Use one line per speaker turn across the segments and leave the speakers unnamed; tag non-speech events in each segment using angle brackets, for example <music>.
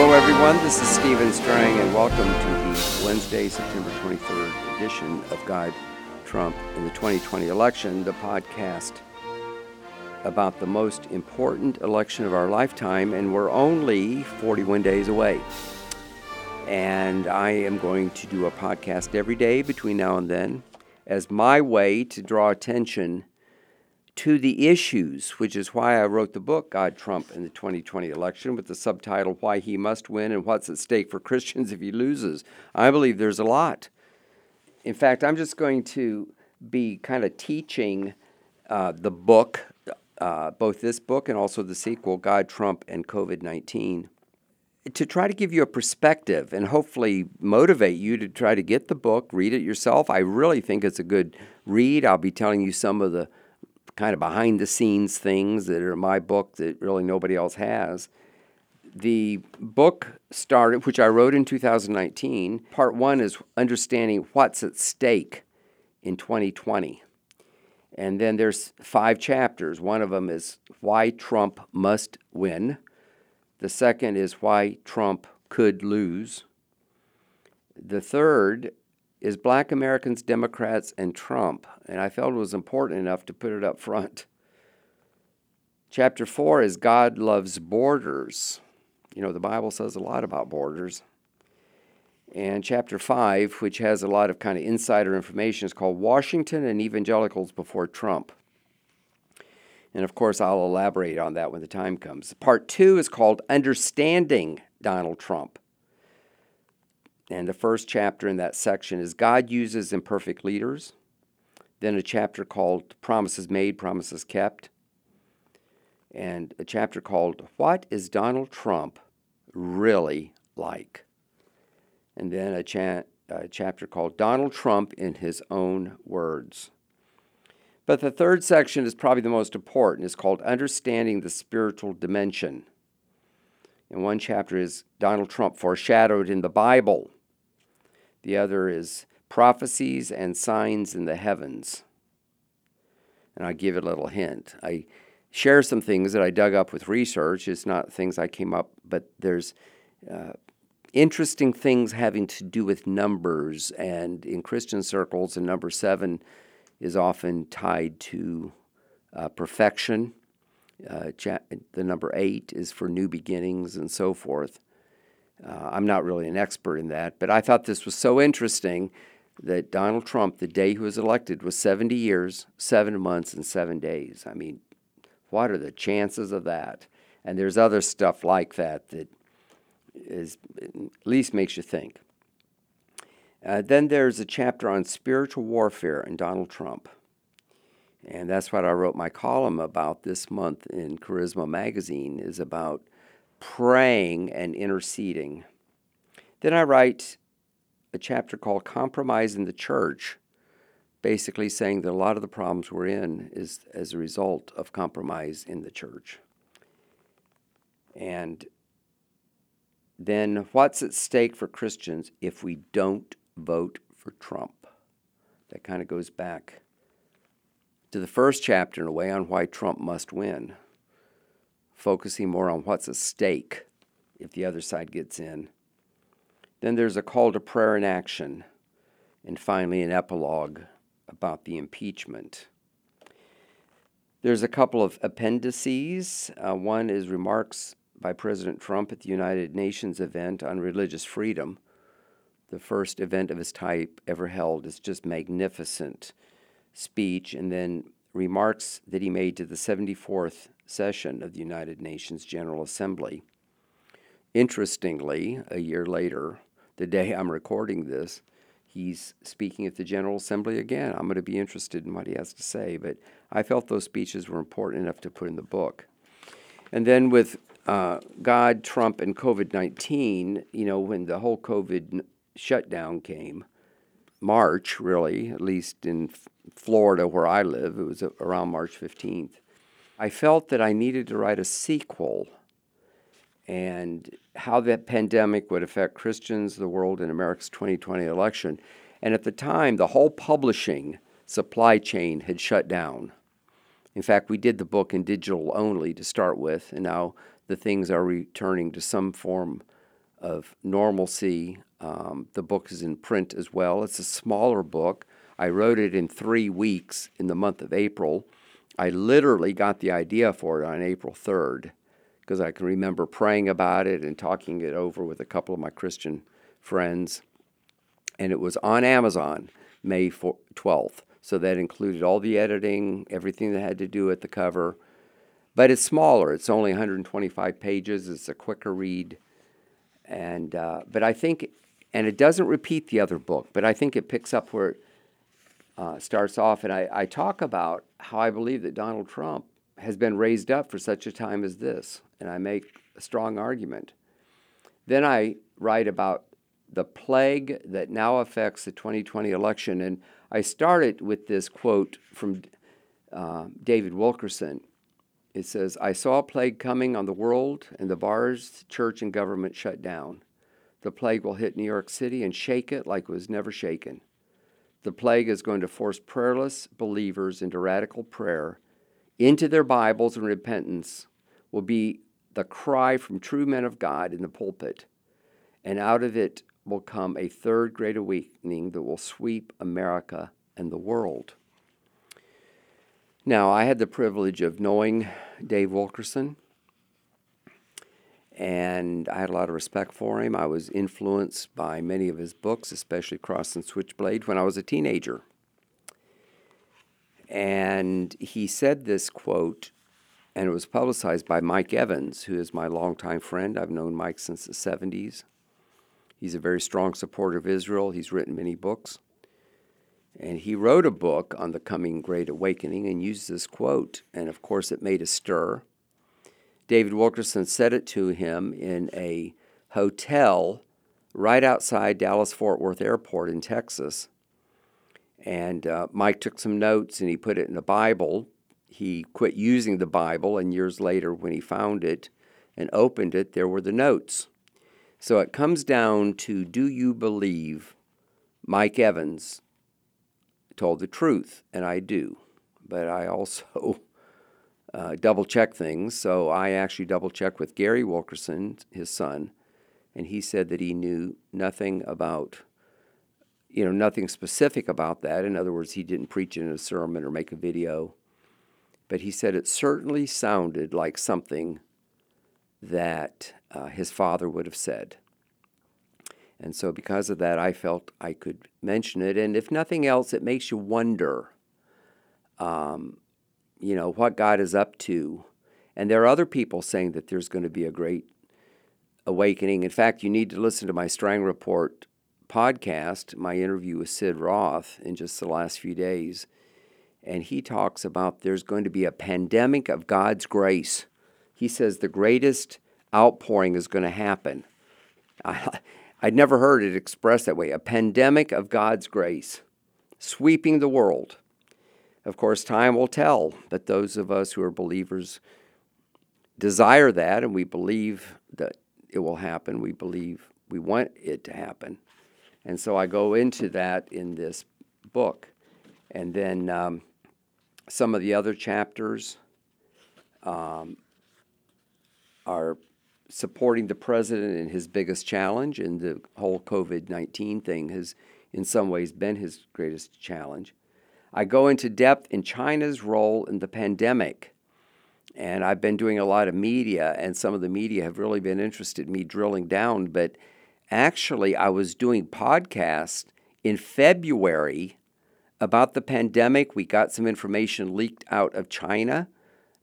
Hello, everyone. This is Stephen Strang, and welcome to the Wednesday, September 23rd edition of God Trump in the 2020 election, the podcast about the most important election of our lifetime, and we're only 41 days away. And I am going to do a podcast every day between now and then as my way to draw attention to the issues, which is why I wrote the book, God Trump in the 2020 election, with the subtitle, Why He Must Win and What's at Stake for Christians If He Loses. I believe there's a lot. In fact, I'm just going to be kind of teaching uh, the book, uh, both this book and also the sequel, God, Trump, and COVID 19, to try to give you a perspective and hopefully motivate you to try to get the book, read it yourself. I really think it's a good read. I'll be telling you some of the kind of behind the scenes things that are my book that really nobody else has. The book started, which I wrote in 2019. Part one is understanding what's at stake in 2020. And then there's five chapters. One of them is why Trump must win. The second is why Trump could lose. The third is Black Americans, Democrats, and Trump, and I felt it was important enough to put it up front. <laughs> Chapter 4 is God loves borders. You know, the Bible says a lot about borders. And chapter 5, which has a lot of kind of insider information, is called Washington and Evangelicals Before Trump. And of course, I'll elaborate on that when the time comes. Part 2 is called Understanding Donald Trump. And the first chapter in that section is God uses imperfect leaders. Then a chapter called Promises Made, Promises Kept. And a chapter called What is Donald Trump Really Like? And then a, cha- a chapter called Donald Trump in His Own Words. But the third section is probably the most important. It's called Understanding the Spiritual Dimension. And one chapter is Donald Trump foreshadowed in the Bible. The other is prophecies and signs in the heavens. And I give it a little hint. I share some things that I dug up with research. It's not things I came up, but there's uh, interesting things having to do with numbers. And in Christian circles, the number seven is often tied to uh, perfection. Uh, the number eight is for new beginnings and so forth. Uh, I'm not really an expert in that, but I thought this was so interesting that Donald Trump, the day he was elected, was 70 years, seven months, and seven days. I mean, what are the chances of that? And there's other stuff like that that is at least makes you think. Uh, then there's a chapter on spiritual warfare and Donald Trump. And that's what I wrote my column about this month in Charisma Magazine is about praying and interceding. Then I write a chapter called Compromise in the Church, basically saying that a lot of the problems we're in is as a result of compromise in the church. And then what's at stake for Christians if we don't vote for Trump? That kind of goes back to the first chapter in a way on why Trump must win focusing more on what's at stake if the other side gets in. Then there's a call to prayer and action. And finally, an epilogue about the impeachment. There's a couple of appendices. Uh, one is remarks by President Trump at the United Nations event on religious freedom, the first event of its type ever held. It's just magnificent speech. And then remarks that he made to the 74th session of the United Nations General Assembly. Interestingly, a year later, the day I'm recording this, he's speaking at the General Assembly again. I'm going to be interested in what he has to say, but I felt those speeches were important enough to put in the book. And then with uh, God, Trump, and COVID 19, you know, when the whole COVID shutdown came, March, really, at least in Florida where I live, it was around March 15th. I felt that I needed to write a sequel and how that pandemic would affect Christians, the world, and America's 2020 election. And at the time, the whole publishing supply chain had shut down. In fact, we did the book in digital only to start with, and now the things are returning to some form of normalcy. Um, the book is in print as well. It's a smaller book. I wrote it in three weeks in the month of April. I literally got the idea for it on April 3rd because I can remember praying about it and talking it over with a couple of my Christian friends. And it was on Amazon May 12th. So that included all the editing, everything that had to do with the cover. But it's smaller. It's only 125 pages. It's a quicker read. And uh, but I think, and it doesn't repeat the other book, but I think it picks up where it uh, starts off. And I, I talk about how I believe that Donald Trump has been raised up for such a time as this, and I make a strong argument. Then I write about the plague that now affects the 2020 election. And I started with this quote from uh, David Wilkerson. It says, I saw a plague coming on the world, and the bars, church, and government shut down. The plague will hit New York City and shake it like it was never shaken. The plague is going to force prayerless believers into radical prayer, into their Bibles and repentance, will be the cry from true men of God in the pulpit. And out of it will come a third great awakening that will sweep America and the world. Now, I had the privilege of knowing Dave Wilkerson, and I had a lot of respect for him. I was influenced by many of his books, especially Cross and Switchblade, when I was a teenager. And he said this quote, and it was publicized by Mike Evans, who is my longtime friend. I've known Mike since the 70s. He's a very strong supporter of Israel. He's written many books. And he wrote a book on the coming Great Awakening and used this quote. And of course, it made a stir. David Wilkerson said it to him in a hotel right outside Dallas Fort Worth Airport in Texas. And uh, Mike took some notes and he put it in the Bible. He quit using the Bible, and years later, when he found it and opened it, there were the notes. So it comes down to do you believe Mike Evans told the truth? And I do. But I also uh, double check things. So I actually double checked with Gary Wilkerson, his son, and he said that he knew nothing about, you know, nothing specific about that. In other words, he didn't preach in a sermon or make a video. But he said it certainly sounded like something that uh, his father would have said. And so, because of that, I felt I could mention it. And if nothing else, it makes you wonder, um, you know, what God is up to. And there are other people saying that there's going to be a great awakening. In fact, you need to listen to my Strang Report podcast, my interview with Sid Roth in just the last few days. And he talks about there's going to be a pandemic of God's grace he says the greatest outpouring is going to happen. I, <laughs> I'd never heard it expressed that way a pandemic of God's grace sweeping the world. Of course, time will tell, but those of us who are believers desire that and we believe that it will happen. We believe we want it to happen. And so I go into that in this book. And then um, some of the other chapters um, are supporting the president in his biggest challenge, and the whole COVID 19 thing has, in some ways, been his greatest challenge. I go into depth in China's role in the pandemic. And I've been doing a lot of media, and some of the media have really been interested in me drilling down. But actually, I was doing podcasts in February about the pandemic. We got some information leaked out of China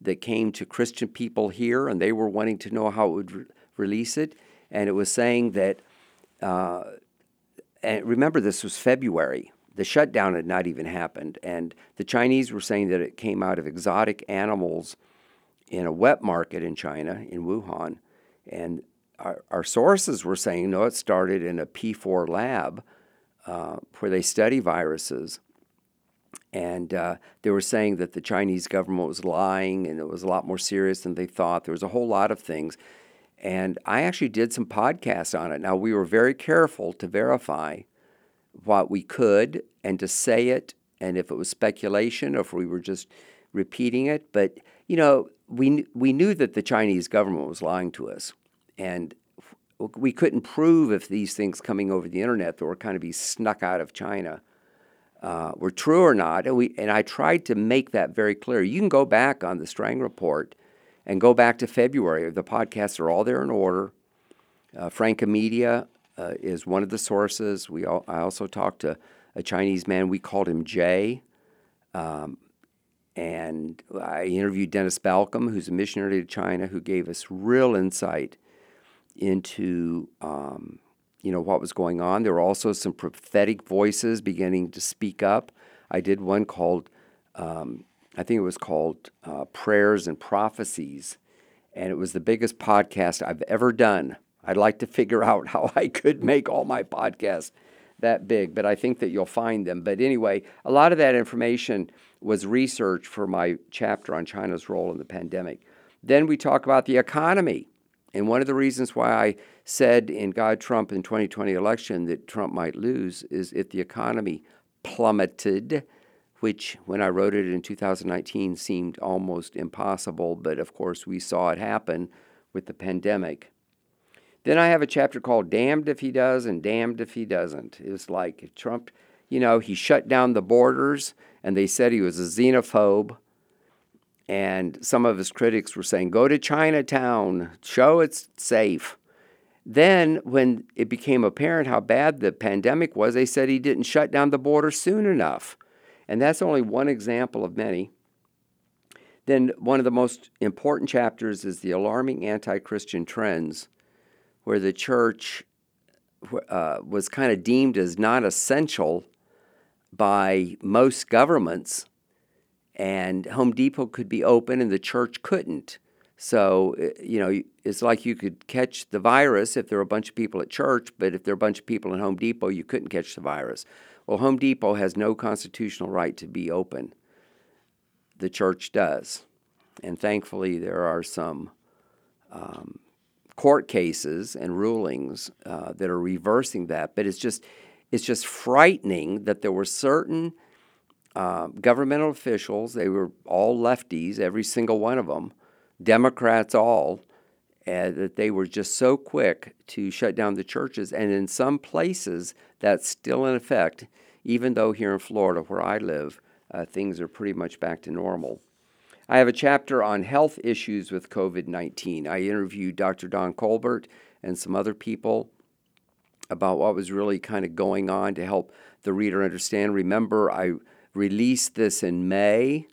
that came to Christian people here, and they were wanting to know how it would re- release it. And it was saying that, uh, and remember, this was February. The shutdown had not even happened. And the Chinese were saying that it came out of exotic animals in a wet market in China, in Wuhan. And our, our sources were saying, no, it started in a P4 lab uh, where they study viruses. And uh, they were saying that the Chinese government was lying and it was a lot more serious than they thought. There was a whole lot of things. And I actually did some podcasts on it. Now, we were very careful to verify what we could and to say it, and if it was speculation or if we were just repeating it. But, you know, we, we knew that the Chinese government was lying to us. And we couldn't prove if these things coming over the internet that were kind of be snuck out of China uh, were true or not. And, we, and I tried to make that very clear. You can go back on the Strang Report and go back to February. The podcasts are all there in order. Uh, Franca Media uh, is one of the sources. We all, I also talked to a Chinese man. We called him Jay. Um, and I interviewed Dennis Balcombe, who's a missionary to China, who gave us real insight into um, you know what was going on. There were also some prophetic voices beginning to speak up. I did one called, um, I think it was called uh, Prayers and Prophecies, and it was the biggest podcast I've ever done. I'd like to figure <laughs> out how I could make all my podcasts that big, but I think that you'll find them. But anyway, a lot of that information was research for my chapter on China's role in the pandemic. Then we talk about the economy. And one of the reasons why I said in God Trump in 2020 election that Trump might lose is if the economy plummeted, which when I wrote it in 2019 seemed almost impossible, but of course we saw it happen with the pandemic. Then I have a chapter called Damned If He Does and Damned If He Doesn't. It's like Trump, you know, he shut down the borders and they said he was a xenophobe and some of his critics were saying, go to Chinatown, show it's safe. Then, when it became apparent how bad the pandemic was, they said he didn't shut down the border soon enough. And that's only one example of many. Then, one of the most important chapters is the alarming anti Christian trends, where the church uh, was kind of deemed as not essential by most governments and Home Depot could be open and the church couldn't. So, eh, you know, it's like you could catch the virus if there were a bunch of people at church, but if there are a bunch of people in Home Depot, you couldn't catch the virus. Well, Home Depot has no constitutional right to be open. The church does. And thankfully, there are some um, court cases and rulings uh, that are reversing that. But it's just, it's just frightening that there were certain uh, governmental officials, they were all lefties, every single one of them, Democrats all, uh, that they were just so quick to shut down the churches. And in some places, that's still in effect, even though here in Florida, where I live, uh, things are pretty much back to normal. I have a chapter on health issues with COVID 19. I interviewed Dr. Don Colbert and some other people about what was really kind of going on to help the reader understand. Remember, I released this in May.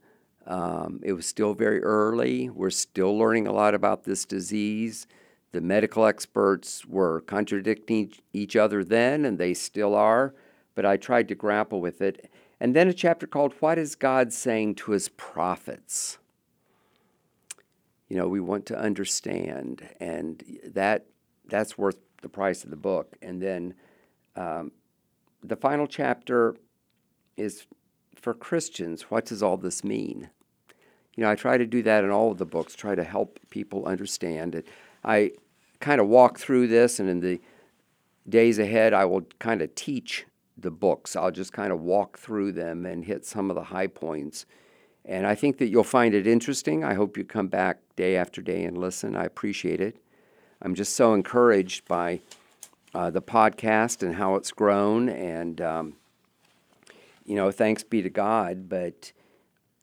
Um, it was still very early. We're still learning a lot about this disease. The medical experts were contradicting each other then, and they still are, but I tried to grapple with it. And then a chapter called What is God Saying to His Prophets? You know, we want to understand, and that, that's worth the price of the book. And then um, the final chapter is for Christians, what does all this mean? You know, I try to do that in all of the books, try to help people understand it. I kind of walk through this, and in the days ahead, I will kind of teach the books. I'll just kind of walk through them and hit some of the high points. And I think that you'll find it interesting. I hope you come back day after day and listen. I appreciate it. I'm just so encouraged by uh, the podcast and how it's grown. And um, you know, thanks be to God. But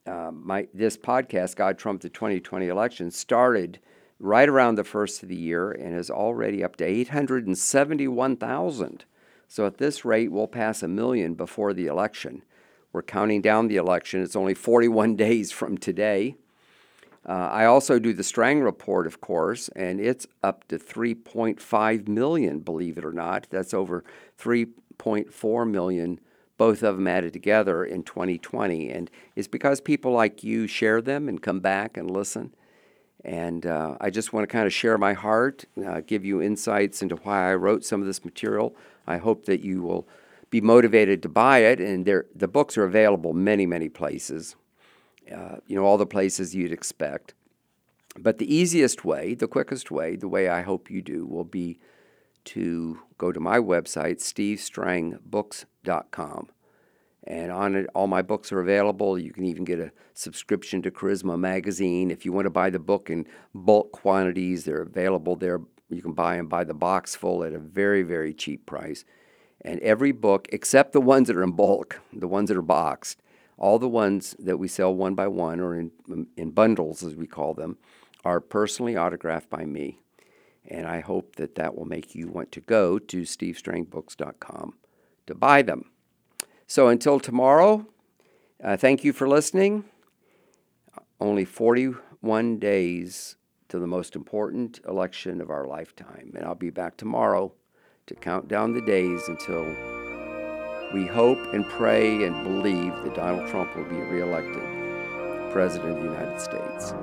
uh, my this podcast, God Trump the 2020 election, started right around the first of the year and is already up to 871,000. So at this rate, we'll pass a million before the election. We're counting down the election. It's only 41 <laughs> days from today. Uh, I also do the Strang report, of course, and it's up to 3.5 million, believe it or not. That's over 3.4 million both of them added together in 2020. And it's because people like you share them and come back and listen. And uh, I just want to kind of share my heart, uh, give you insights into why I wrote some of this material. I hope that you will be motivated to buy it. And the books are available many, many places, uh, you know, all the places you'd expect. But the easiest way, the quickest way, the way I hope you do, will be to go to my website, stevestrangbooks.com. And on it, all my books are available. You can even get a subscription to Charisma Magazine. If you want to buy the book in bulk quantities, they're available there You can buy them by the box full at a very, very cheap price. And every book, except the ones that are in bulk, the ones that are boxed, all the ones that we sell one by one or in, in bundles, as we call them, are personally autographed by me. And I hope that that will make you want to go to stevestrangbooks.com to buy them. So until tomorrow, uh, thank you for listening. Only 41 days to the most important election of our lifetime. And I'll be back tomorrow to count down the days until we hope and pray and believe that Donald Trump will be reelected President of the United States.